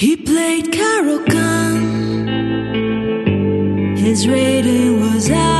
He played Caro-Kann. His rating was higher.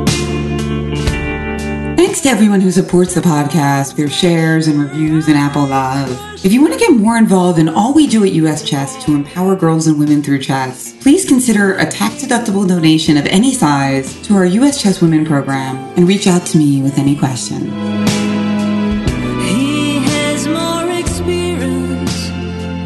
Thanks to everyone who supports the podcast through shares and reviews and Apple Love. If you want to get more involved in all we do at US Chess to empower girls and women through chess, please consider a tax-deductible donation of any size to our US Chess Women program and reach out to me with any questions. He has more experience,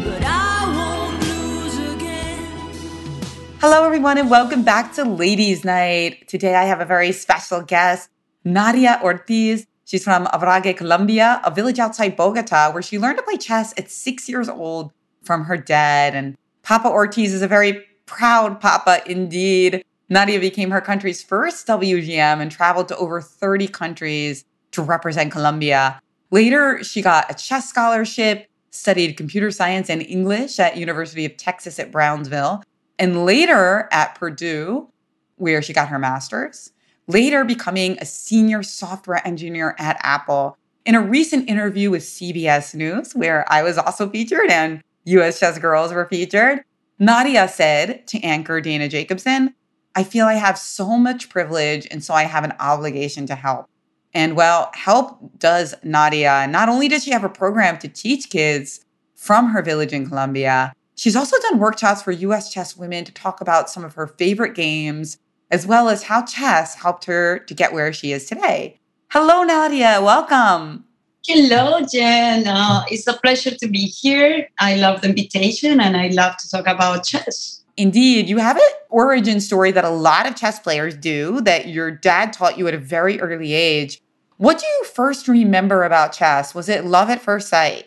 but I won't lose again. Hello, everyone, and welcome back to Ladies Knight. Today I have a very special guest, Nadia Ortiz. She's from Abrague, Colombia, a village outside Bogota, where she learned to play chess at six years old from her dad. And Papa Ortiz is a very proud papa indeed. Nadia became her country's first WGM and traveled to over 30 countries to represent Colombia. Later, she got a chess scholarship, studied computer science and English at University of Texas at Brownsville, and later at Purdue, where she got her master's, later becoming a senior software engineer at Apple. In a recent interview with CBS News, where I was also featured and US Chess Girls were featured, Nadia said to anchor Dana Jacobson, I feel I have so much privilege, and so I have an obligation to help. And well, help does Nadia. Not only does she have a program to teach kids from her village in Colombia, she's also done workshops for US chess women to talk about some of her favorite games, as well as how chess helped her to get where she is today. Hello, Nadia. Welcome. Hello, Jen. Uh, it's a pleasure to be here. I love the invitation and I love to talk about chess. Indeed, you have an origin story that a lot of chess players do that your dad taught you at a very early age. What do you first remember about chess? Was it love at first sight?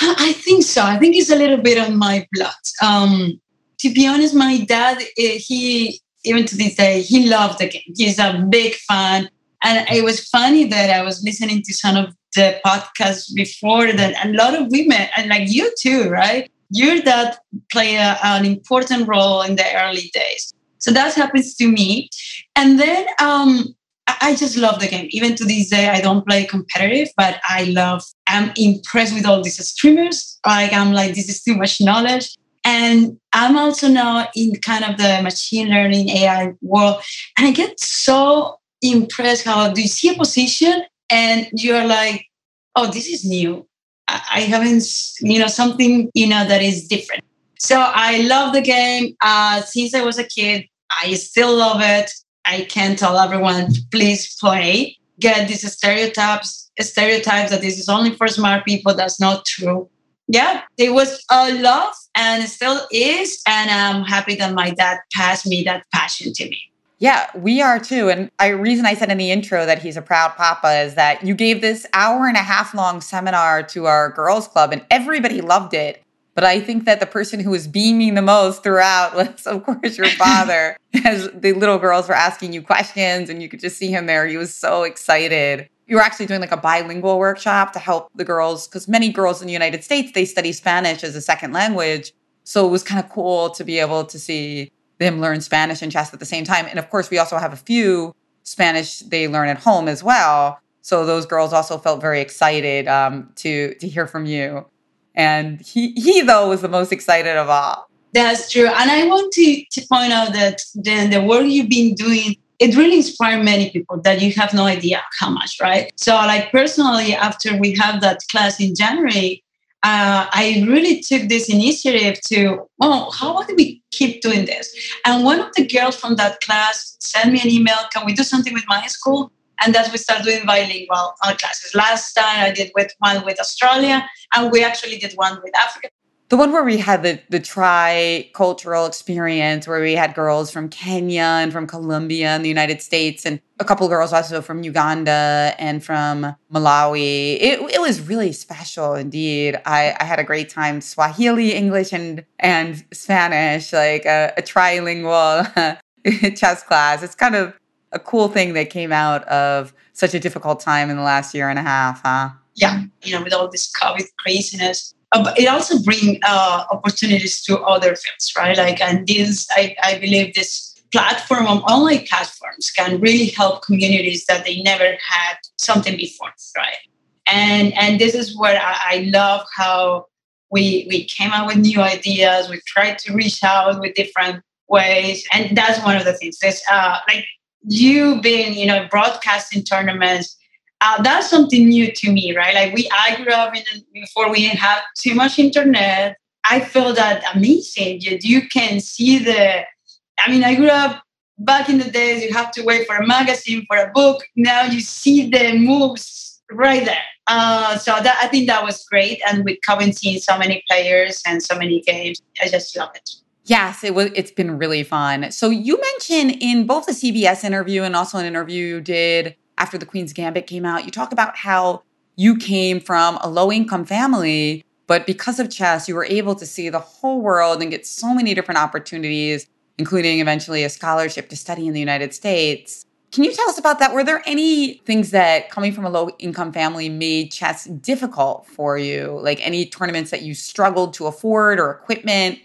I think so. I think it's a little bit on my blood. Um, to be honest, my dad, eh, he, even to this day, he loved the game. He's a big fan. And it was funny that I was listening to some of the podcasts before that a lot of women, and like you too, right? Your dad play a, an important role in the early days. So that happens to me. And then um, I just love the game. Even to this day, I don't play competitive, but I love, I'm impressed with all these streamers. Like, I'm like, this is too much knowledge. And I'm also now in kind of the machine learning AI world. And I get so impressed how do you see a position and you're like, oh, this is new. I haven't, you know, something, you know, that is different. So I love the game. Uh, since I was a kid, I still love it. I can tell everyone, please play. Get these stereotypes, stereotypes that this is only for smart people. That's not true. Yeah, it was a love and it still is. And I'm happy that my dad passed me that passion to me. Yeah, we are too. And I reason I said in the intro that he's a proud papa is that you gave this hour and a half long seminar to our girls club and everybody loved it. But I think that the person who was beaming the most throughout was, of course, your father. As the little girls were asking you questions and you could just see him there. He was so excited. You were actually doing like a bilingual workshop to help the girls because many girls in the United States, they study Spanish as a second language. So it was kind of cool to be able to see them learn Spanish and chess at the same time. And of course, we also have a few Spanish they learn at home as well. So those girls also felt very excited um, to to hear from you. And he he though was the most excited of all. That's true. And I want to, to point out that then the work you've been doing, it really inspired many people that you have no idea how much, right? So, like personally, after we have that class in January, uh, I really took this initiative to, oh, how about we keep doing this? And one of the girls from that class sent me an email, can we do something with my school? And that's we start doing bilingual classes. Last time I did with one with Australia, and we actually did one with Africa the one where we had the the tri-cultural experience where we had girls from Kenya and from Colombia and the United States and a couple of girls also from Uganda and from Malawi. It, it was really special indeed. I, I had a great time Swahili, English and and Spanish, like a, a trilingual chess class. It's kind of a cool thing that came out of such a difficult time in the last year and a half, huh? Yeah, you know, with all this COVID craziness it also brings uh, opportunities to other fields, right? Like, and this, I, I believe this platform of online platforms can really help communities that they never had something before, right? And and this is where I, I love how we we came up with new ideas. We tried to reach out with different ways, and that's one of the things. There's uh, like you being, you know, broadcasting tournaments uh, that's something new to me, right? Like we, I grew up in before we didn't have too much internet. I feel that amazing. You, you can see the. I mean, I grew up back in the days. You have to wait for a magazine for a book. Now you see the moves right there. Uh, so that I think that was great. And with coming seeing so many players and so many games, I just love it. Yes, it was. It's been really fun. So you mentioned in both the CBS interview and also an interview you did after the Queen's Gambit came out, you talk about how you came from a low income family, but because of chess, you were able to see the whole world and get so many different opportunities, including eventually a scholarship to study in the United States. Can you tell us about that? Were there any things that coming from a low income family made chess difficult for you? Like any tournaments that you struggled to afford or equipment?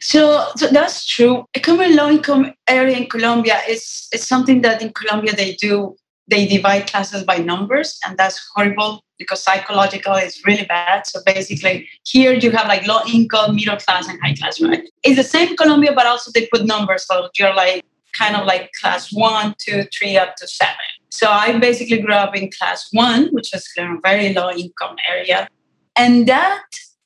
So, so that's true. A low income area in Colombia is, is something that in Colombia they do they divide classes by numbers and that's horrible because psychological is really bad. So basically here you have like low income middle class and high class right? It's the same colombia but also they put numbers. So you're like kind of like class one two three up to seven. So i basically grew up in class one which was a very low income area. And that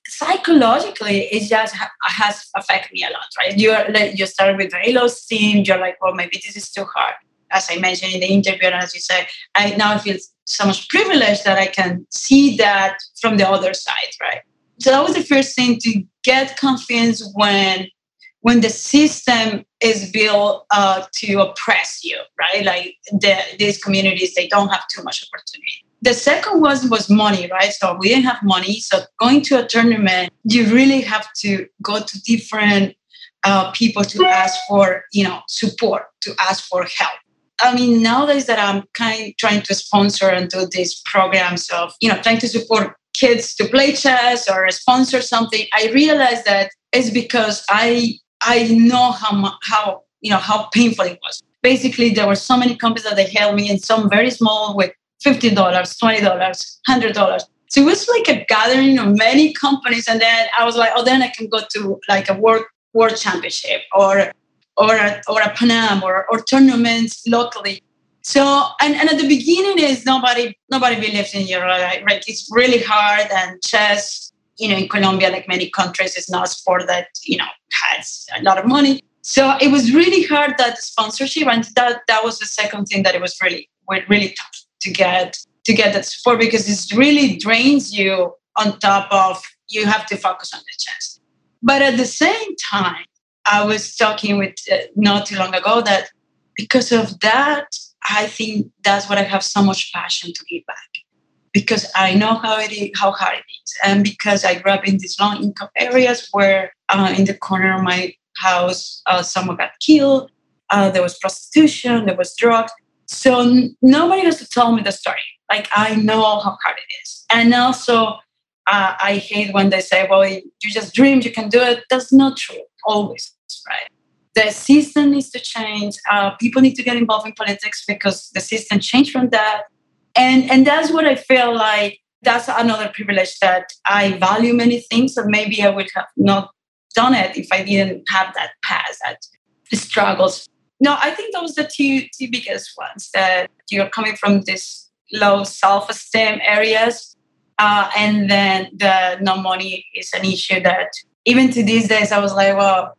psychologically it just ha- has affected me a lot right? You're like you start with very low steam you're like well maybe this is too hard as I mentioned in the interview, and as you say, I now feel so much privileged that I can see that from the other side, right? So that was the first thing to get confidence when when the system is built uh, to oppress you, right? Like the, these communities, they don't have too much opportunity. The second was was money, right? So we didn't have money. So going to a tournament, you really have to go to different uh, people to ask for, you know, support, to ask for help. I mean, nowadays that I'm kind of trying to sponsor and do these programs of, you know, trying to support kids to play chess or sponsor something, I realize that it's because I I know how how you know how painful it was. Basically, there were so many companies that they helped me, and some very small with fifty dollars, twenty dollars, hundred dollars. So it was like a gathering of many companies, and then I was like, oh, then I can go to like a world world championship or or a, or a Panam or, or tournaments locally. So and, and at the beginning is nobody nobody believes in you right? right? It's really hard and chess, you know, in Colombia, like many countries, is not a sport that, you know, has a lot of money. So it was really hard that sponsorship and that that was the second thing that it was really really tough to get to get that support because it really drains you on top of you have to focus on the chess. But at the same time, I was talking with uh, not too long ago that because of that, I think that's what I have so much passion to give back because I know how it is, how hard it is, and because I grew up in these low income areas where uh, in the corner of my house uh, someone got killed, uh, there was prostitution, there was drugs. So n- nobody has to tell me the story. Like I know how hard it is, and also uh, I hate when they say, "Well, you just dreamed, you can do it." That's not true. Always, right? The system needs to change. Uh, people need to get involved in politics because the system changed from that. And, and that's what I feel like that's another privilege that I value many things that maybe I would have not done it if I didn't have that past, that struggles. No, I think those are the two, two biggest ones that you're coming from this low self-esteem areas. Uh, and then the no money is an issue that even to these days I was like, well,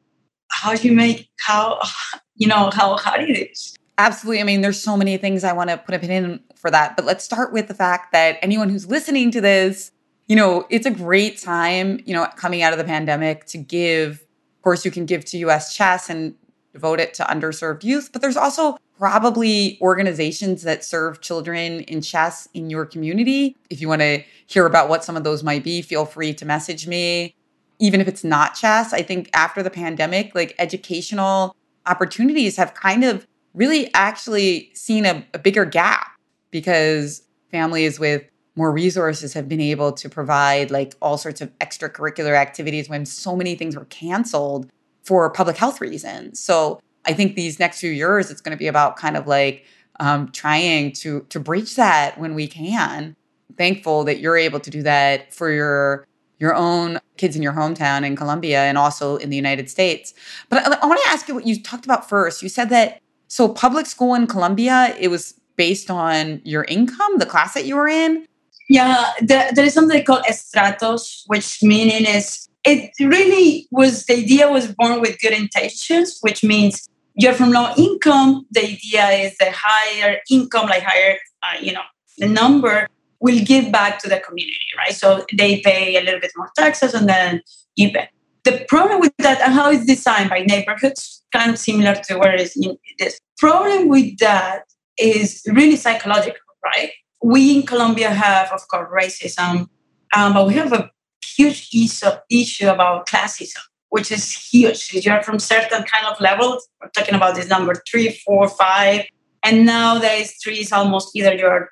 how do you make how you know how hard it is Absolutely. I mean, there's so many things I want to put a pin in for that. But let's start with the fact that anyone who's listening to this, you know, it's a great time, you know, coming out of the pandemic to give. Of course, you can give to US Chess and devote it to underserved youth, but there's also probably organizations that serve children in chess in your community. If you want to hear about what some of those might be, feel free to message me. Even if it's not chess, I think after the pandemic, like educational opportunities have kind of really actually seen a, a bigger gap because families with more resources have been able to provide like all sorts of extracurricular activities when so many things were canceled for public health reasons. So I think these next few years, it's going to be about kind of like um, trying to to breach that when we can. Thankful that you're able to do that for your your own kids in your hometown in Colombia and also in the United States. But I, I want to ask you what you talked about first. You said that so public school in Colombia, it was based on your income, the class that you were in. Yeah, there, there is something called estratos, which meaning is it really was the idea was born with good intentions, which means you're from low income. The idea is the higher income, like higher, uh, you know, the number will give back to the community, right? So they pay a little bit more taxes and then you pay. The problem with that and how it's designed by neighborhoods, kind of similar to where is in this problem with that is really psychological, right? We in Colombia have, of course, racism, um, but we have a huge issue, issue about classism, which is huge. If you're from certain kind of level, we're talking about this number three, four, five, and nowadays three is almost either you're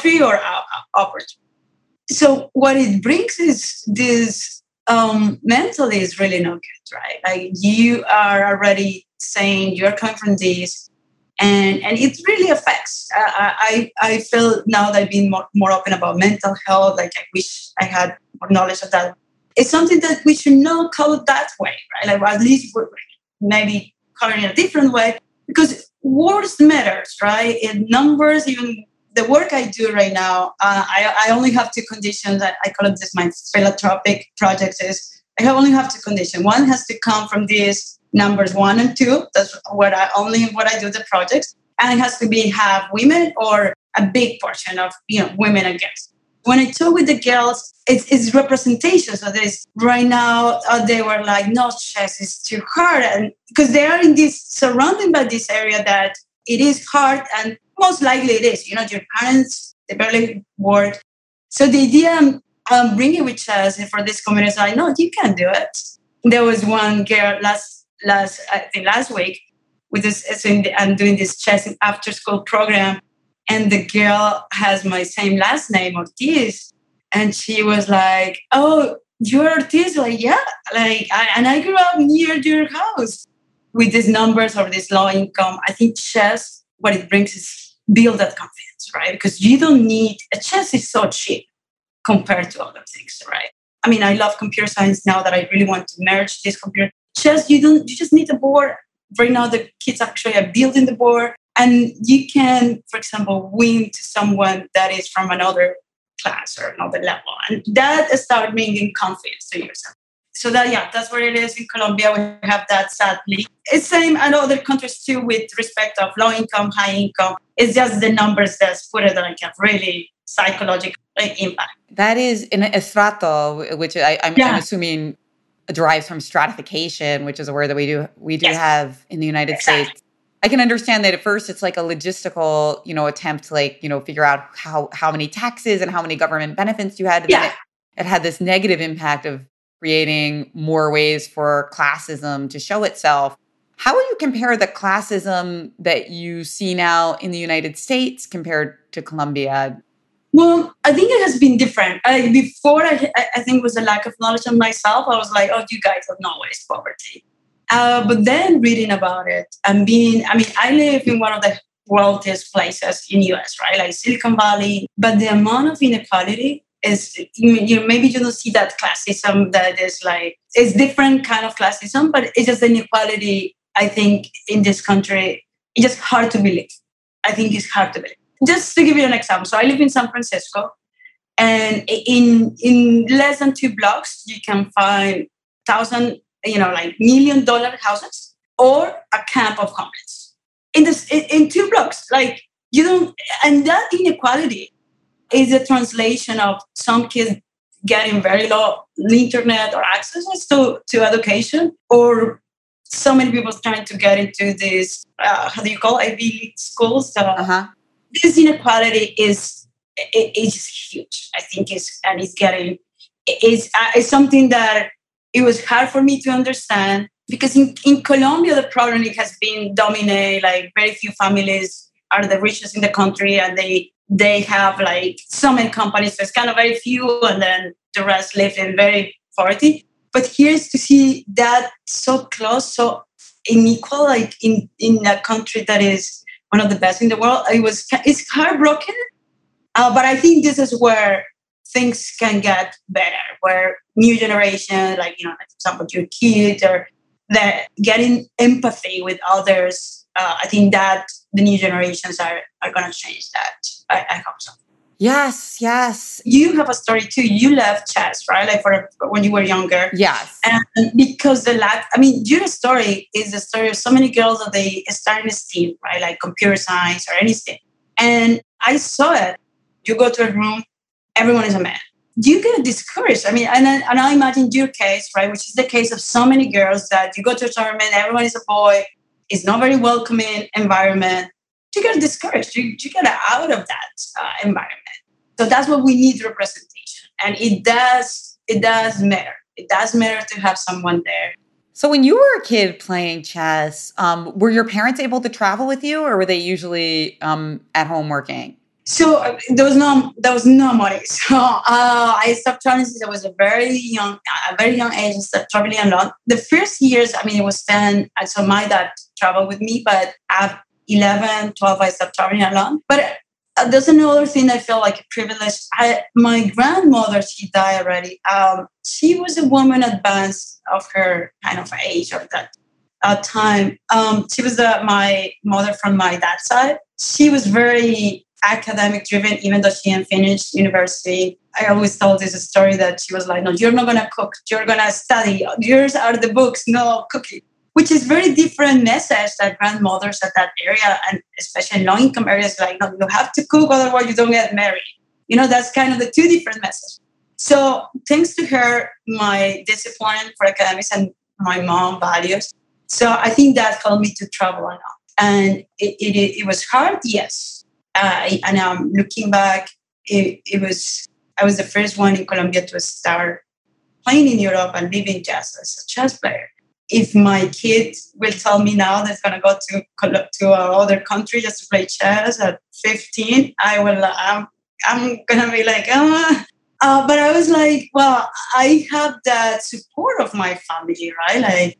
three or upper. So what it brings is this um, mentally is really not good, right? Like you are already saying you're coming from this, and and it really affects. Uh, I I feel now that I've been more, more open about mental health. Like I wish I had more knowledge of that. It's something that we should not call it that way, right? Like at least maybe call it a different way because words matters, right? In numbers, even the work I do right now, uh, I, I only have two conditions. I, I call it this my philanthropic project is I only have two conditions. One has to come from these numbers one and two. That's what I only what I do the projects. And it has to be have women or a big portion of you know women and girls. When I talk with the girls, it's, it's representation. So there's right now uh, they were like, no, chess is too hard, and because they are in this surrounded by this area that it is hard, and most likely it is. You know, your parents they barely work. So the idea um, um, I'm, I'm bringing with chess for this community, so I know you can do it. There was one girl last last I think last week with this uh, I'm doing this chess after school program and the girl has my same last name Ortiz and she was like oh you're Ortiz like yeah like I, and I grew up near your house with these numbers or this low income I think chess what it brings is build that confidence right? Because you don't need a chess is so cheap compared to other things right? I mean, I love computer science now that I really want to merge this computer. Just you don't you just need a board. Right now the kids actually are building the board. And you can for example win to someone that is from another class or another level. And that start bringing confidence to yourself so that yeah that's where it is in colombia we have that sadly it's same in other countries too with respect of low income high income it's just the numbers that's put it like a really psychological impact that is in estrato which I, am yeah. assuming derives from stratification, which is a word that we do we do yes. have in the United exactly. States. I can understand that at first it's like a logistical, you know, attempt to like, you know, figure out how how many taxes and how many government benefits you had. Yeah. It, it had this negative impact of creating more ways for classism to show itself. How would you compare the classism that you see now in the United States compared to Colombia? Well, I think it has been different. I, before, I, I think was a lack of knowledge on myself. I was like, oh, you guys have no waste poverty. Uh, but then reading about it and being, I mean, I live in one of the wealthiest places in US, right? Like Silicon Valley. But the amount of inequality is, you know, maybe you don't see that classism that is like, it's different kind of classism, but it's just inequality, I think, in this country, it's just hard to believe. I think it's hard to believe just to give you an example, so I live in San Francisco, and in in less than two blocks, you can find thousand, you know, like million dollar houses or a camp of homeless. in this in, in two blocks. Like you don't, and that inequality is a translation of some kids getting very low internet or access to, to education or so many people trying to get into these uh, how do you call it, ivy League schools uh, Uh-huh. this inequality is it, it's huge i think it's and it's getting it's, uh, it's something that it was hard for me to understand because in, in colombia the problem it has been dominate like very few families are the richest in the country and they they have like so many companies so it's kind of very few and then the rest live in very poverty. But here's to see that so close so unequal like in in a country that is one of the best in the world. It was it's heartbroken uh, but i think this is where things can get better where new generation like you know like for example your kids or that getting empathy with others. Uh, i think that the new generations are are going to change that I, I hope so. Yes, yes, you have a story too. You left chess right? Like for when you were younger. Yes. and because the lack i mean your story is the story of so many girls that they start in STEAM, right? Like computer science or anything. And i saw it. You go to a room. Everyone is a man. You get discouraged. I mean and, I- and i imagine your case right which is the case of so many girls that you go to a tournament everyone is a boy. It's not very welcoming environment you get discouraged you, you get out of that uh, environment. So that's what we need representation. And it does it does matter. It does matter to have someone there. So when you were a kid playing chess, um, were your parents able to travel with you, or were they usually um, at home working? so uh, there was no there was no money. So uh, i stopped traveling since i was a very young a very young age. And stopped traveling a lot. The first years i mean it was 10 and so my dad traveled with me but at 11 12 i stopped traveling alone but uh, there's another thing i feel like a privilege. I, my grandmother she died already. Um, she was a woman advanced of her kind of age or that uh, time. Um, she was uh, my mother from my dad's side. She was very academic driven even though she hadn't finished university. I always told this story that she was like no you're not going to cook. You're going to study. Yours are the books. No cooking which is very different message that grandmothers at that area and especially in low income areas like no you have to cook otherwise you don't get married. You know that's kind of the two different messages. So thanks to her my discipline for academics and my mom values so i think that helped me to travel a lot. And it, it, it was hard yes. Uh, and um, looking back, it, it was I was the first one in Colombia to start playing in Europe and living jazz as a chess player. If my kid will tell me now that's going to go to to another country just to play chess at 15, I will. I'm, I'm going to be like, ah. Uh, but I was like, well, I have that support of my family, right? Like,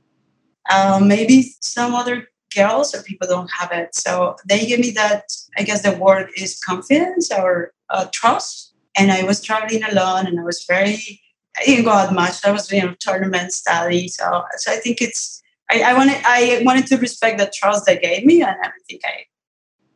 uh, maybe some other girls or people don't have it. So they give me that, I guess the word is confidence or uh, trust. And I was traveling alone and I was very, didn't go out much. I was doing tournament study. So, so I think it's, I, I wanted, I wanted to respect the trust they gave me. And I think I,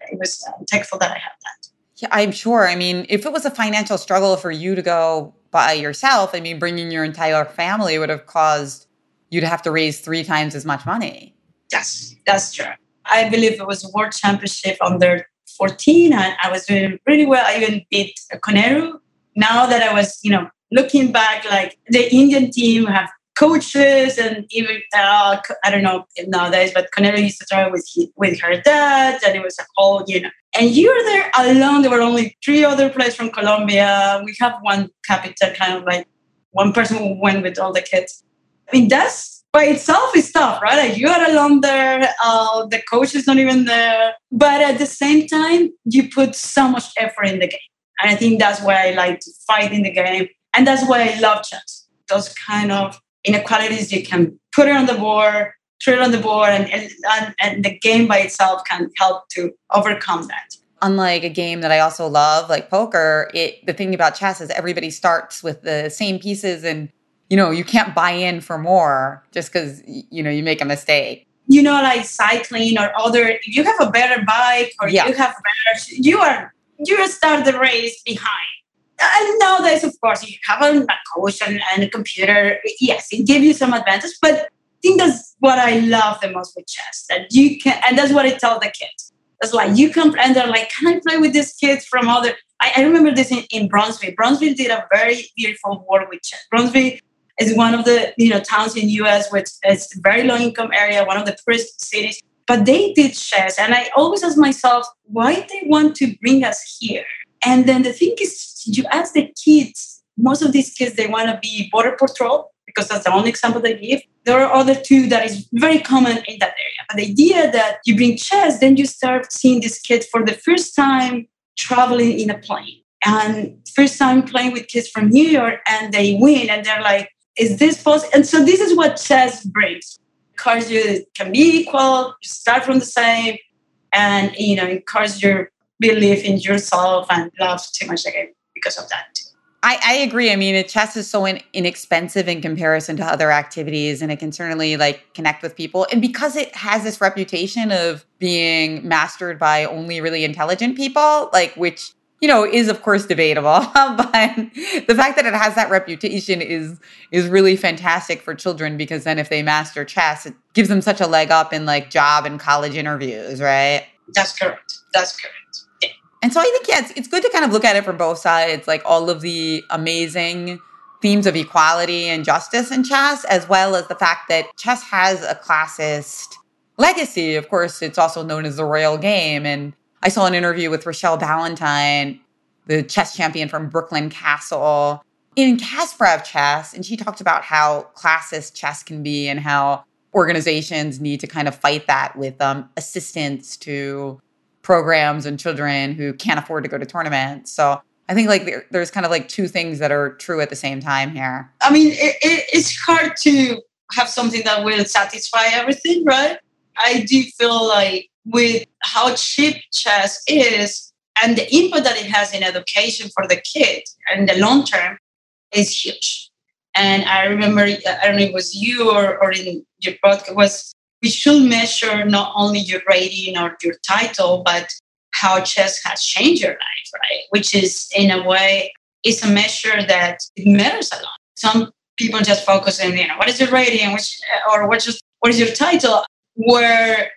I was uh, thankful that I had that. Yeah, I'm sure. I mean, if it was a financial struggle for you to go by yourself, I mean, bringing your entire family would have caused you to have to raise three times as much money. Yes, that's true. I believe it was a world championship under 14 and I was doing really well. I even beat Koneru. Now that I was, you know, looking back, like the Indian team have coaches and even, uh, I don't know nowadays, but Koneru used to travel with, he, with her dad and it was a whole, you know, and you're there alone. There were only three other players from Colombia. We have one captain, kind of like one person who went with all the kids. I mean, that's by itself is tough, right? Like you are alone there, uh, the coach is not even there. But at the same time, you put so much effort in the game. And I think that's why I like to fight in the game. And that's why I love chess. Those kind of inequalities, you can put it on the board, throw it on the board, and, and, and the game by itself can help to overcome that. Unlike a game that I also love, like poker, it the thing about chess is everybody starts with the same pieces and you know, you can't buy in for more just because you know you make a mistake. You know, like cycling or other. You have a better bike or Yeah. you have better, you are you start the race behind. And nowadays, of course, you have a, coach and, and a computer. Yes, it gives you some advantage, but I think that's what I love the most with chess. That you can, and that's what I tell the kids. It's like you come and they're like, "Can I play with these kids from other?" I, I remember this in, in Brownsville. Brownsville did a very beautiful work with chess. Brownsville is one of the you know towns in US which is a very low income area, one of the poorest cities. But they did chess, and I always ask myself, why they want to bring us here? And mm-hmm. then the thing is, you ask the kids. Most of these kids they want to be border patrol because that's the only example they give. There are other two that is very common in that area. But the idea that you bring chess, then you start seeing this kid for the first time traveling in a plane and first time playing with kids from New York and they win and they're like, is this possible? And so this is what chess brings. Encourage you can be equal, you start from the same, and you know, encourage your belief in yourself and love too much again because of that. I, I agree. I mean, chess is so in, inexpensive in comparison to other activities, and it can certainly like connect with people. And because it has this reputation of being mastered by only really intelligent people, like which you know is of course debatable, but the fact that it has that reputation is is really fantastic for children because then if they master chess, it gives them such a leg up in like job and college interviews, right? That's correct. That's correct. And so I think, yeah, it's, it's good to kind of look at it from both sides, like all of the amazing themes of equality and justice in chess, as well as the fact that chess has a classist legacy. Of course, it's also known as the royal game. And I saw an interview with Rochelle Ballantyne, the chess champion from Brooklyn Castle, in Kasparov chess. And she talked about how classist chess can be and how organizations need to kind of fight that with um, assistance to programs and children who can't afford to go to tournaments. So I think like there, there's kind of like two things that are true at the same time here. I mean, it, it, it's hard to have something that will satisfy everything, right? I do feel like with how cheap chess is and the input that it has in education for the kid and the long term is huge. And I remember, I don't know if it was you or, or in your podcast, was we should measure not only your rating or your title, but how chess has changed your life, right? Which is, in a way, is a measure that it matters a lot. Some people just focus on, you know, what is your rating, which, or what is, what is your title, where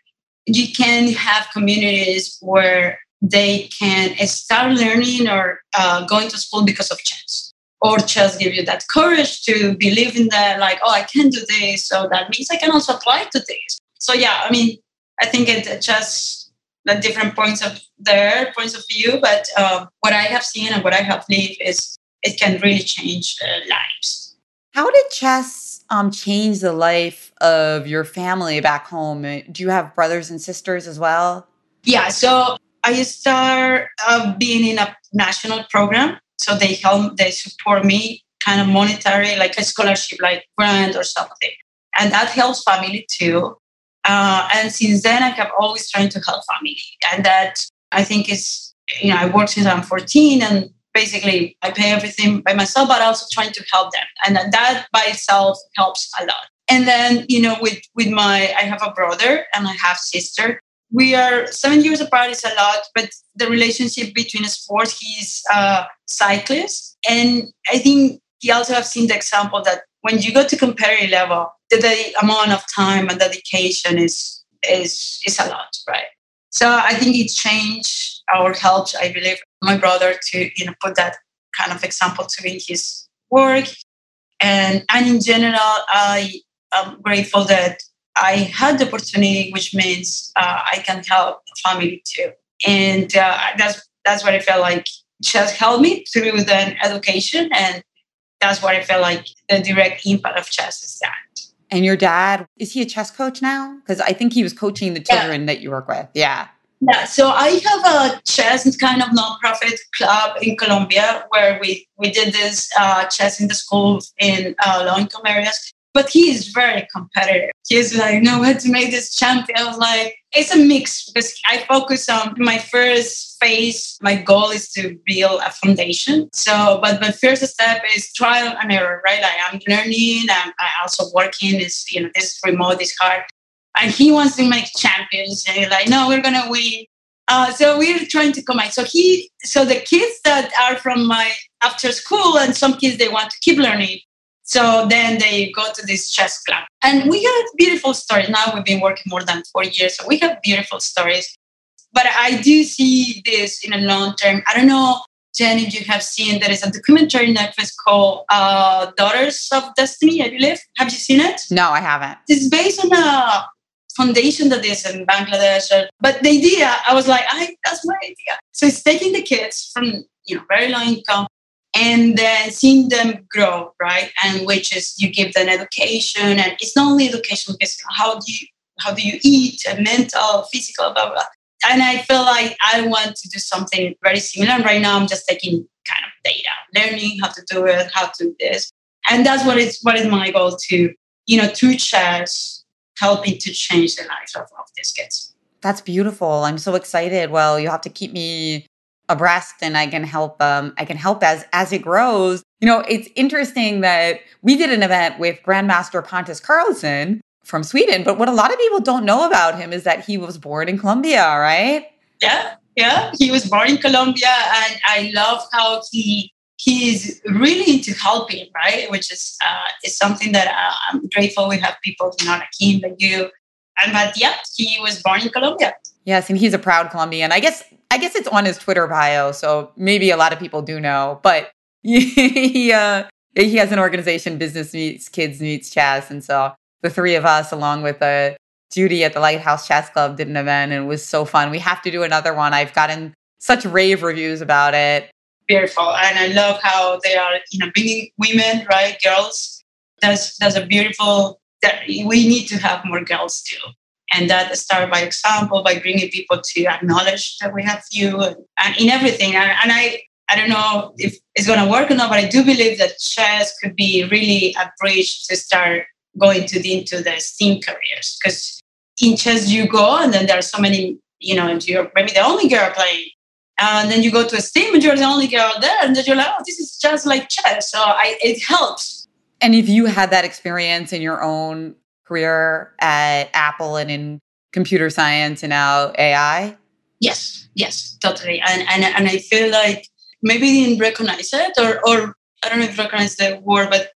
you can have communities where they can start learning or uh, going to school because of chess or chess give you that courage to believe in that like oh i can do this so that means i can also apply to this. So yeah i mean i think it just the different points of their points of view but um, what i have seen and what i have lived is it can really change uh, lives. How did chess um, change the life of your family back home? Do you have brothers and sisters as well? Yeah so i start uh, being in a national program so they help, they support me kind of monetary, like a scholarship, like grant or something. And that helps family too. Uh, and since then, I have always trying to help family. And that I think is, you know, I worked since I'm 14 and basically I pay everything by myself, but also trying to help them. And that by itself helps a lot. And then, you know, with, with my, I have a brother and I have sister we are seven years apart is a lot but the relationship between sports he's a cyclist. And i think he also have seen the example that when you go to competitive level the, the amount of time and dedication is is is a lot right? So i think it changed our helped i believe my brother to you know put that kind of example to in his work. And and in general i am grateful that I had the opportunity, which means uh, I can help the family too. And uh, that's that's what I felt like just helped me through the education, and that's what I felt like the direct impact of chess is that. And your dad is he a chess coach now? Because I think he was coaching the children yeah. that you work with. Yeah. Yeah, so I have a chess kind of nonprofit club in Colombia where we, we did this uh, chess in the school in uh, low income areas but he is very competitive. He's like, no, we have to make this champion. I was like, it's a mix because I focus on my first phase. My goal is to build a foundation. So, but my first step is trial and error, right? Like I'm learning. I'm, I'm also working. Is you know, this remote is hard. And he wants to make champions. And he's like, no, we're gonna win. Uh, so we're trying to combine. So he, so the kids that are from my after school, and some kids they want to keep learning So then they go to this chess club. And we have beautiful stories. Now we've been working more than four years. So we have beautiful stories. But I do see this in a long term. I don't know, Jenny, if you have seen there is a documentary Netflix called uh, Daughters of Destiny, I believe. Have you seen it? No, I haven't. It's based on a foundation that is in Bangladesh. But the idea, I was like, I, that's my idea. So it's taking the kids from you know very low income and then seeing them grow, right? And which is you give them education, and it's not only education because how do you how do you eat, mental, physical, blah blah. And I feel like I want to do something very similar. And right now, I'm just taking kind of data, learning how to do it, how to do this, and that's what is what is my goal to you know to chess helping to change the lives of, of these kids. That's beautiful. I'm so excited. Well, you have to keep me abreast and I can help um I can help as as it grows. You know, it's interesting that we did an event with Grandmaster Pontus Carlsson from Sweden, but what a lot of people don't know about him is that he was born in Colombia, right? Yeah, yeah. He was born in Colombia and I love how he he's really into helping, right? Which is uh, is something that uh, I'm grateful we have people know like him, like you. And but yeah, he was born in Colombia. Yes, and he's a proud Colombian. I guess I guess it's on his Twitter bio, so maybe a lot of people do know. But he uh, he has an organization, Business Meets Kids Meets Chess, and so the three of us, along with uh, Judy at the Lighthouse Chess Club, did an event, and it was so fun. We have to do another one. I've gotten such rave reviews about it. Beautiful, and I love how they are, you know, bringing women, right, girls. That's that's a beautiful. That we need to have more girls too and that start by example by bringing people to acknowledge that we have you and, and in everything. And, and, i i don't know if it's going to work or not but i do believe that chess could be really a bridge to start going to the into the steam careers. Because in chess you go and then there are so many you know and you're maybe the only girl playing. And then you go to a steam and you're the only girl there and then you're like oh this is just like chess. So I, it helps. And if you had that experience in your own career at Apple and in computer science and now AI? Yes, yes, totally. And and, and I feel like maybe didn't recognize it or or I don't know if recognize the word, but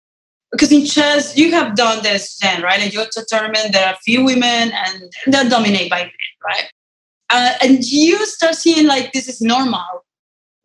because in chess you have done this then, right? Like you have to determine there are few women and they're dominated by men, right? Uh, and you start seeing like this is normal.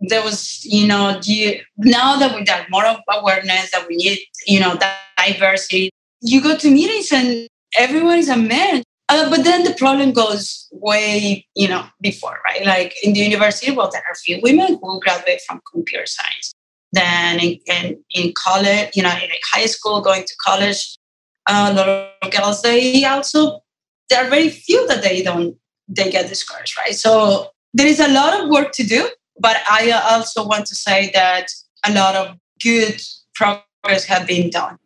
There was, you know, you, now that we have more awareness that we need, you know, diversity, you go to meetings and everyone is a man. Uh, but then the problem goes way, you know, before, right? Like in the university, well, there are few women who graduate from computer science. Then in, in, in college, you know, in high school, going to college, uh, a lot of girls, they also, there are very few that they don't, they get discouraged, right? So there is a lot of work to do, but I also want to say that a lot of good progress have been done.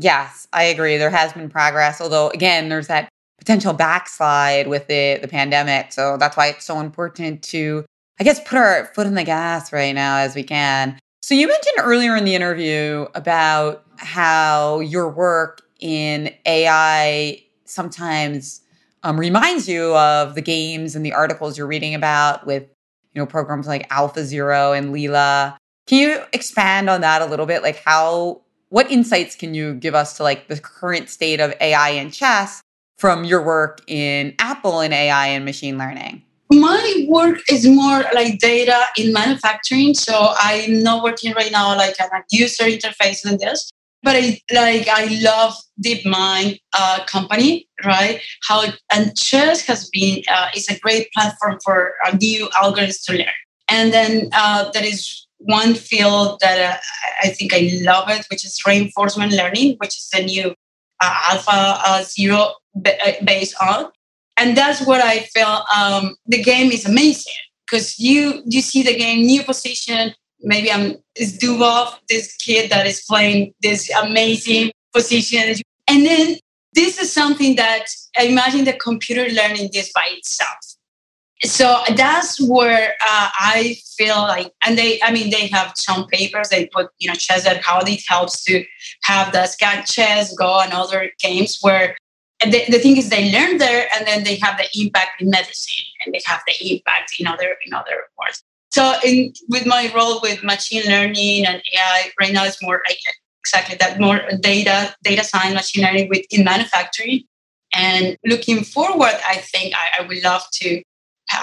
Yes, I agree. There has been progress, although again, there's that potential backslide with the the pandemic. So that's why it's so important to, I guess, put our foot in the gas right now as we can. So you mentioned earlier in the interview about how your work in AI sometimes um, reminds you of the games and the articles you're reading about with you know programs like AlphaZero and Leela. Can you expand on that a little bit? Like how what insights can you give us to like the current state of AI and chess from your work in Apple and AI and machine learning? My work is more like data in manufacturing. So I'm not working right now like a user interface in this, but I like I love DeepMind uh, company, right? How and chess has been uh, is a great platform for new algorithms to learn. And then uh, one field that uh, I think I love it, which is reinforcement learning, which is the new uh, Alpha uh, Zero based on, and that's what I feel. Um, the game is amazing because you you see the game new position. Maybe I'm is Dubov, this kid that is playing this amazing position, and then this is something that I imagine the computer learning this by itself so that's where uh, I feel like, and they, I mean, they have some papers. They put, you know, chess at how it helps to have the scan chess, go, and other games where the, the thing is they learn there, and then they have the impact in medicine, and they have the impact in other in other words. So, in with my role with machine learning and AI, right now it's more like exactly that more data, data science, machine learning with in manufacturing. And looking forward, I think I, I would love to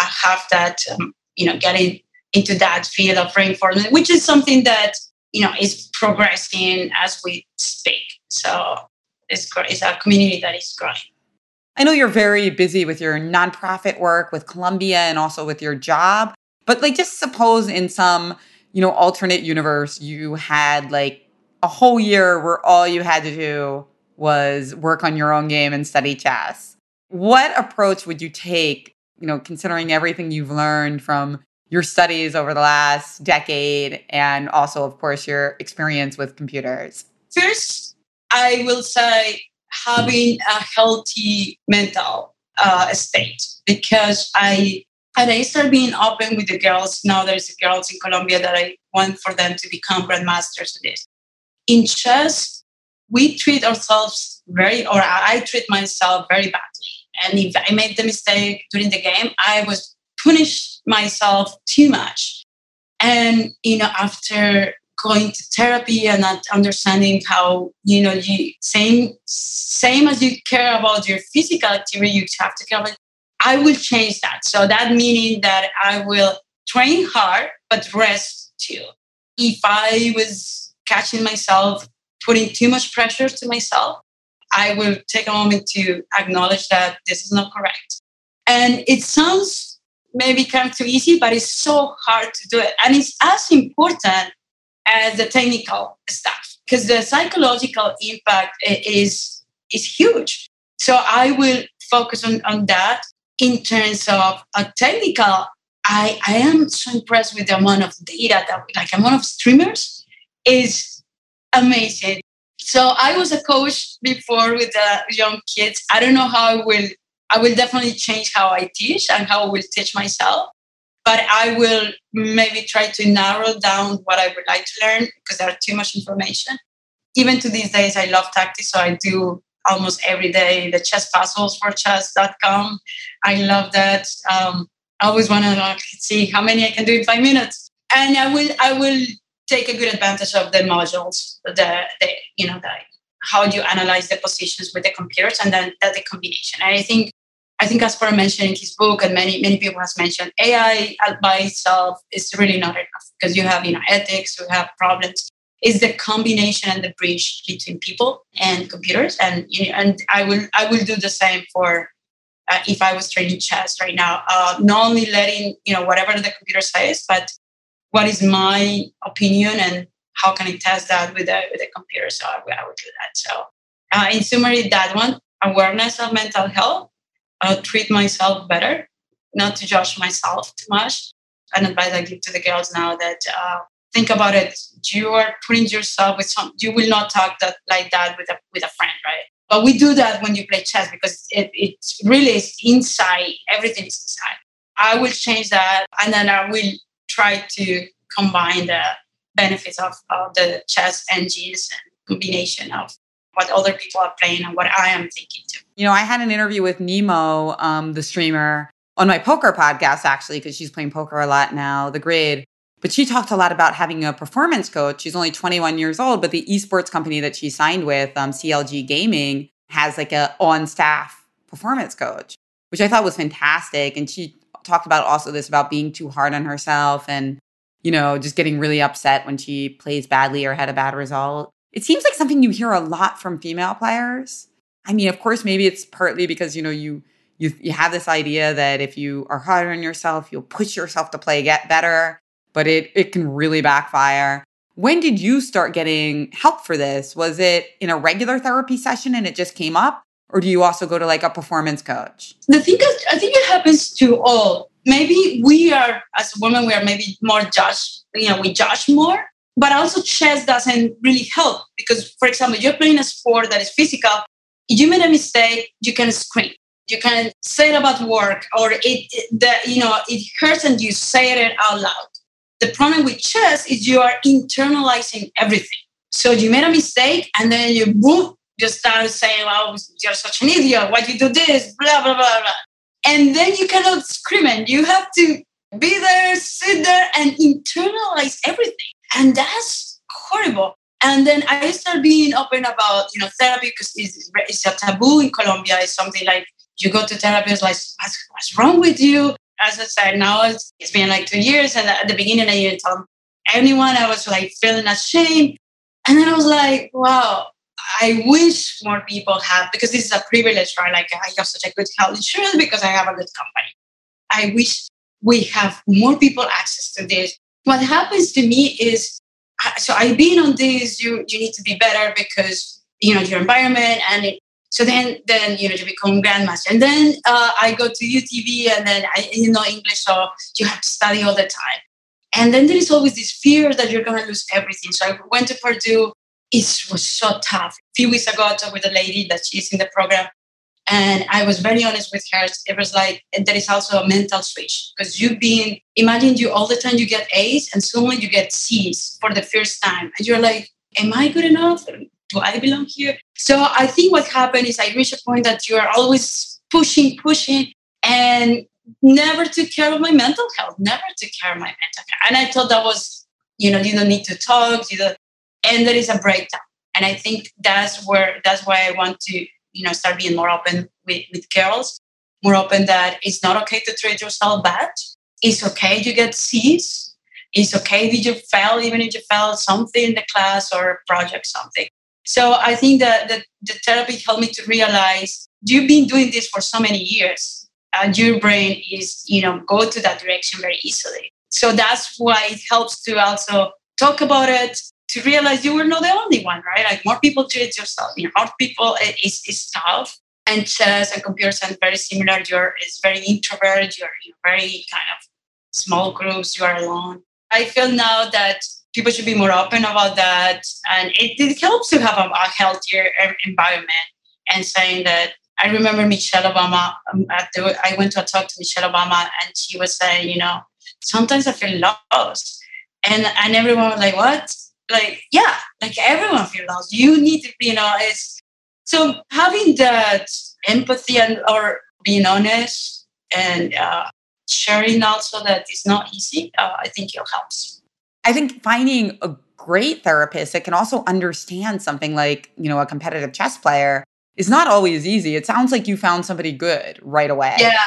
have that, um, you know, getting into that field of reinforcement, which is something that you know is progressing as we speak. So it's it's a community that is growing. I know you're very busy with your nonprofit work with Colombia and also with your job, but like just suppose in some, you know, alternate universe you had like a whole year where all you had to do was work on your own game and study chess. What approach would you take, you know, considering everything you've learned from your studies over the last decade and also of course your experience with computers? First, I will say having a healthy mental uh, state because I and I started being open with the girls. Now there's girls in Colombia that I want for them to become grandmasters of this. In chess, we treat ourselves very, or I treat myself very badly. And if I made the mistake during the game, I was punished myself too much. And you know, after going to therapy and not understanding how you know you same same as you care about your physical activity you have to care about i will change that so that meaning that i will train hard but rest too if i was catching myself putting too much pressure to myself i will take a moment to acknowledge that this is not correct. And it sounds maybe kind of too easy but it's so hard to do it. And it's as important as the technical stuff because the psychological impact is is huge. So i will focus on, on that in terms of a technical. I, I am so impressed with the amount of data that like amount of streamers is amazing so i was a coach before with the young kids i don't know how i will i will definitely change how i teach and how i will teach myself but I will maybe try to narrow down what I would like to learn because there are too much information. Even to these days, I love tactics, so I do almost every day the chess puzzles for chess.com. I love that. Um, I always want to see how many I can do in five minutes, and I will I will take a good advantage of the modules, the, the you know the how you analyze the positions with the computers, and then that the combination. And I think I think Kasparov mentioned in his book, and many many people has mentioned, AI by itself is really not enough because you have you know ethics, you have problems. It's the combination and the bridge between people and computers, and you know, and I will I will do the same for uh, if I was training chess right now. Uh, not only letting you know whatever the computer says, but what is my opinion and how can I test that with the with the computer? So I, I would do that. So uh, in summary, that one awareness of mental health uh, treat myself better, not to judge myself too much. An advice I give to the girls now that uh, think about it. You are putting yourself with some. You will not talk that like that with a with a friend, right? But we do that when you play chess because it, it really is inside. Everything is inside. I will change that, and then I will try to combine the benefits of, of the chess engines and combination of what other people are playing and what I am thinking too. You know, I had an interview with Nemo, um, the streamer, on my poker podcast, actually, because she's playing poker a lot now, The Grid. But she talked a lot about having a performance coach. She's only 21 years old, but the esports company that she signed with, um, CLG Gaming, has like a on staff performance coach, which I thought was fantastic. And she talked about also this about being too hard on herself and, you know, just getting really upset when she plays badly or had a bad result. It seems like something you hear a lot from female players. I mean, of course, maybe it's partly because, you know, you you you have this idea that if you are hard on yourself, you'll push yourself to play get better, but it it can really backfire. When did you start getting help for this? Was it in a regular therapy session and it just came up? Or do you also go to like a performance coach? The thing is, I think it happens to all. Maybe we are, as women, we are maybe more judged, you know, we judge more but also chess doesn't really help because for example you're playing a sport that is physical you made a mistake you can scream you can say it about work or it, the, you know it hurts and you say it out loud the problem with chess is you are internalizing everything so you made a mistake and then you boom you start saying well you're such an idiot why you do this blah blah blah blah and then you cannot scream and you have to be there sit there and internalize everything and that's horrible. And then I started being open about, you know, therapy because it's, it's a taboo in Colombia. It's something like you go to therapy, it's like, what's, what's wrong with you? As I said, now it's, it's been like two years. And at the beginning, I didn't tell anyone. I was like feeling ashamed. And then I was like, wow, I wish more people have, because this is a privilege, right? Like I have such a good health insurance because I have a good company. I wish we have more people access to this. What happens to me is, so I've been on this, you, you need to be better because, you know, your environment and it, so then, then you know, you become grandmaster, and then uh, I go to UTD, and then I, you know English, so you have to study all the time. And then there is always this fear that you're going to lose everything. So I went to Purdue. It was so tough. A few weeks ago, I talked with a lady that she's in the program. And I was very honest with her. It was like, there is also a mental switch because you've been, imagine you all the time you get A's and suddenly you get C's for the first time. And you're like, am I good enough? Do I belong here? So I think what happened is I reached a point that you are always pushing, pushing. And never took care of my mental health, never took care of my mental health. And I thought that was, you know, you don't need to talk, you don't, and there is a breakdown. And I think that's where, that's why I want to, you know, start being more open with, with girls, more open that it's not okay to treat yourself bad. It's okay to get C's. It's okay if you fail, even if you fail something in the class or project something. So I think that the, the therapy helped me to realize you've been doing this for so many years and your brain is you know go to that direction very easily so that's why it helps to also talk about it to realize you were not the only one right? Like more people treat yourself. You know more people is is tough. And chess and computer science very similar. You're is very introverted. You're, you're very kind of small groups. You are alone. I feel now that people should be more open about that. And it, it helps to have a, a healthier environment. And saying that I remember Michelle Obama. Um, I went to a talk to Michelle Obama, and she was saying, you know, sometimes I feel lost, and and everyone was like, what? Like, yeah, like everyone feels lost. You need to, you know, it's so having that empathy and or being honest and uh, sharing also that it's not easy. Uh, I think it helps. I think finding a great therapist that can also understand something like you know a competitive chess player is not always easy. It sounds like you found somebody good right away. Yeah.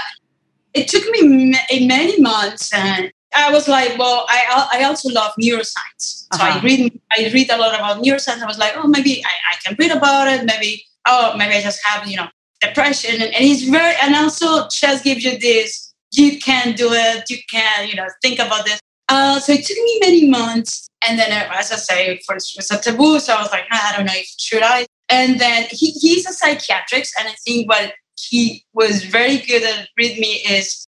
It took me many months and I was like, well, I I also love neuroscience. So uh-huh. I read I read a lot about neuroscience. I was like, oh, maybe I, I can read about it. Maybe oh, maybe I just have you know depression. And, and it's very and also chess gives you this. You can do it. You can you know think about this. Uh, so it took me many months. And then, uh, as I say, first it was a taboo. So I was like, I don't know if should I. And then he, he's a psychiatrist. And I think what he was very good at with me is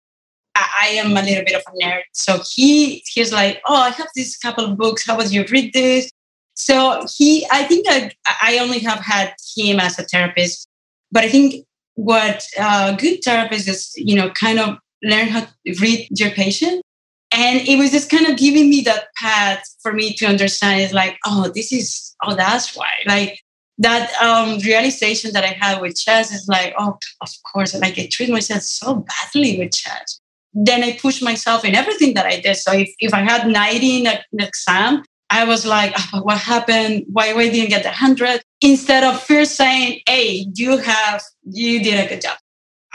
I, am a little bit of a nerd. So he he's like, oh, I have this couple of books. How about you read this? So he, I think I, I only have had him as a therapist, but I think what a good therapist is, you know, kind of learn how to read your patient. And it was just kind of giving me that path for me to understand. It's like, oh, this is, oh, that's why. Like that um, realization that I had with chess is like, oh, of course, like I treat myself so badly with chess. Then I push myself in everything that I did. So if, if I had 90 in an exam, I was like, oh, what happened? Why, why didn't get the 100? Instead of first saying, hey, you have, you did a good job.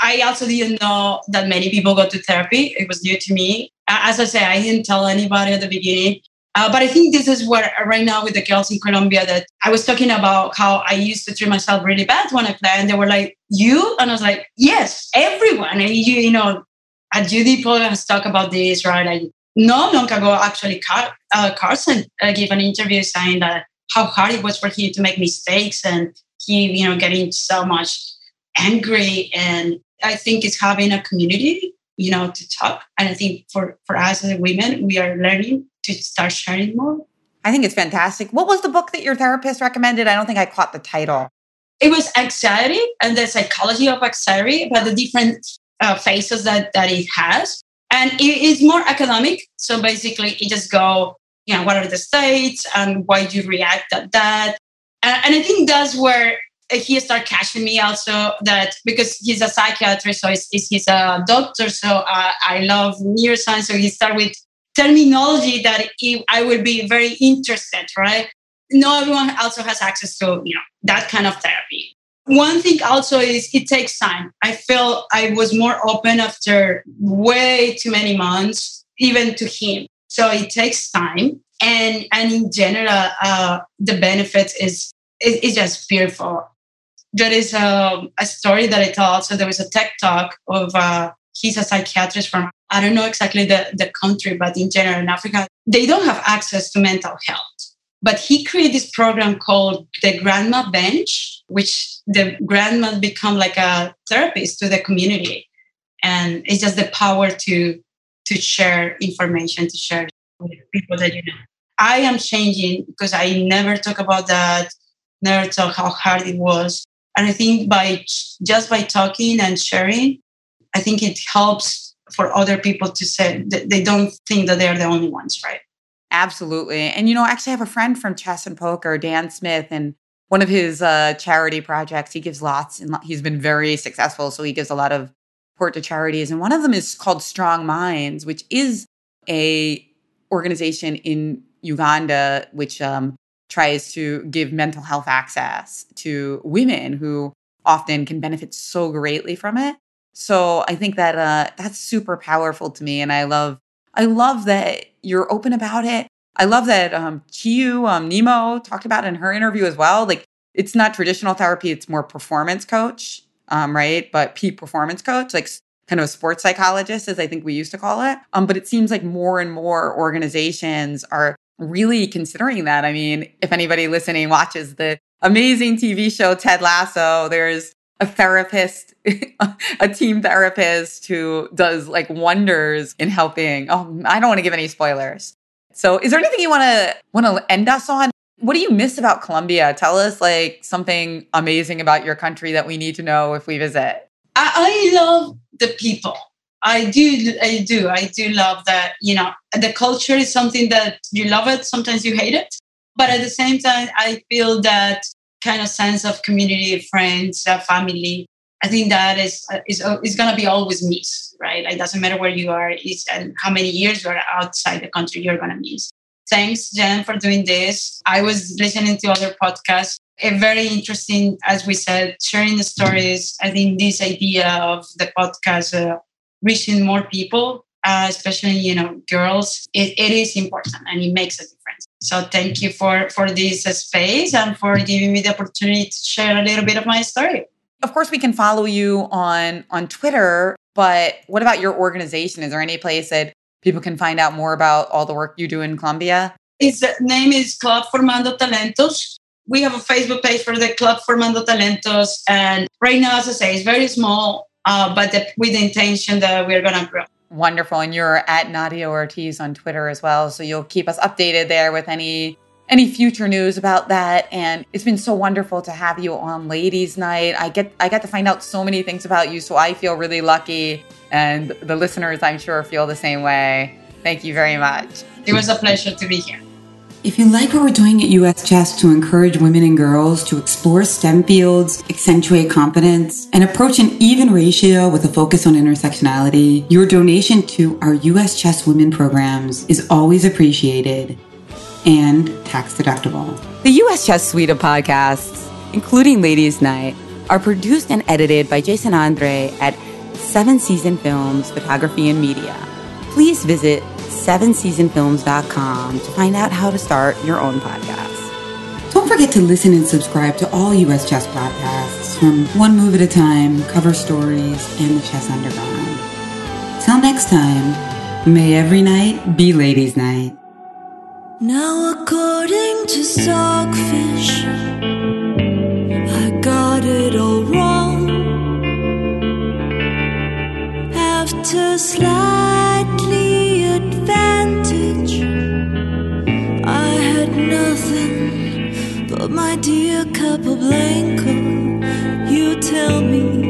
I also didn't know that many people go to therapy. It was new to me. As I say, I didn't tell anybody at the beginning. Uh, but I think this is what uh, right now with the girls in Colombia that I was talking about how I used to treat myself really bad when I play, and they were like, "You?" And I was like, "Yes, everyone." And you, you know, at Judy Paul has talked about this, right? Like not long ago, actually, Car- uh, Carlsen uh, gave an interview saying that how hard it was for him to make mistakes, and he, you know, getting so much angry. And I think it's having a community, you know, to talk. And I think for for us as women, we are learning to start sharing more. I think it's fantastic. What was the book that your therapist recommended? I don't think I caught the title. It was anxiety and the psychology of anxiety, but the different uh, phases that, that it has. And it is more academic. So basically, it just go, you know, what are the states and why do you react at that? Uh, and I think that's where he started catching me also that because he's a psychiatrist, so he's, he's a doctor. So uh, I love neuroscience. So he started with terminology that I would be very interested, right? not everyone also has access to you know that kind of therapy one thing also is it takes time. I feel i was more open after way too many months even to him. So it takes time. And and in general uh, the benefits is is, is just beautiful. There is a, a story that i tell also. There was a tech talk of uh, he's a psychiatrist from i don't know exactly the, the country but in general in africa they don't have access to mental health but he created this program called the Grandma Bench, which the grandmas become like a therapist to the community. And it's just the power to to share information, to share with people that you know. I am changing because I never talk about that, never talk how hard it was. And I think by just by talking and sharing, I think it helps for other people to say that they don't think that they're the only ones, right? Absolutely. And, you know, actually, I have a friend from chess and poker, Dan Smith, and one of his uh, charity projects, he gives lots and he's been very successful. So he gives a lot of support to charities. And one of them is called Strong Minds, which is a organization in Uganda, which um, tries to give mental health access to women who often can benefit so greatly from it. So I think that uh, that's super powerful to me. And I love I love that you're open about it. I love that um, Qiyu um, Nemo talked about in her interview as well. Like it's not traditional therapy; it's more performance coach, um, right? But peak performance coach, like kind of a sports psychologist, as I think we used to call it. Um, but it seems like more and more organizations are really considering that. I mean, if anybody listening watches the amazing TV show Ted Lasso, there's a therapist, a team therapist who does like wonders in helping. Oh, I don't want to give any spoilers. So, is there anything you want to want to end us on? What do you miss about Colombia? Tell us like something amazing about your country that we need to know if we visit. I, I love the people. I do, I do, I do love that. You know, the culture is something that you love it. Sometimes you hate it, but at the same time, I feel that kind of sense of community, friends, uh, family. I think that is uh, is uh, is gonna be always missed, right? Like doesn't matter where you are, it's, and how many years you are outside the country, you're gonna miss. Thanks, Jen, for doing this. I was listening to other podcasts. A very interesting, as we said, sharing the stories. I think this idea of the podcast uh, reaching more people, uh, especially you know girls, it, it is important and it makes a difference. So thank you for for this space and for giving me the opportunity to share a little bit of my story. Of course, we can follow you on on Twitter, but what about your organization? Is there any place that people can find out more about all the work you do in Colombia? Its name is Club Formando Talentos. We have a Facebook page for the Club Formando Talentos, and right now, as I say, it's very small, uh, but the, with the intention that we're going to grow. Wonderful. And you're at Nadia Ortiz on Twitter as well. So you'll keep us updated there with any any future news about that. And it's been so wonderful to have you on Ladies Knight. I get I got to find out so many things about you. So I feel really lucky. And the listeners I'm sure feel the same way. Thank you very much. It was a pleasure to be here. If you like what we're doing at US Chess to encourage women and girls to explore STEM fields, accentuate competence, and approach an even ratio with a focus on intersectionality, your donation to our US Chess Women programs is always appreciated and tax deductible. The US Chess suite of podcasts, including Ladies Knight, are produced and edited by Jason Andre at Seven Season Films Photography and Media. Please visit sevenseasonfilms.com to find out how to start your own podcast. Don't forget to listen and subscribe to all US Chess podcasts from One Move at a Time, Cover Stories, and The Chess Underground. Till next time, may every night be ladies' night. Now, according to Stockfish, I got it all wrong. After slightly dear Capablanca. You tell me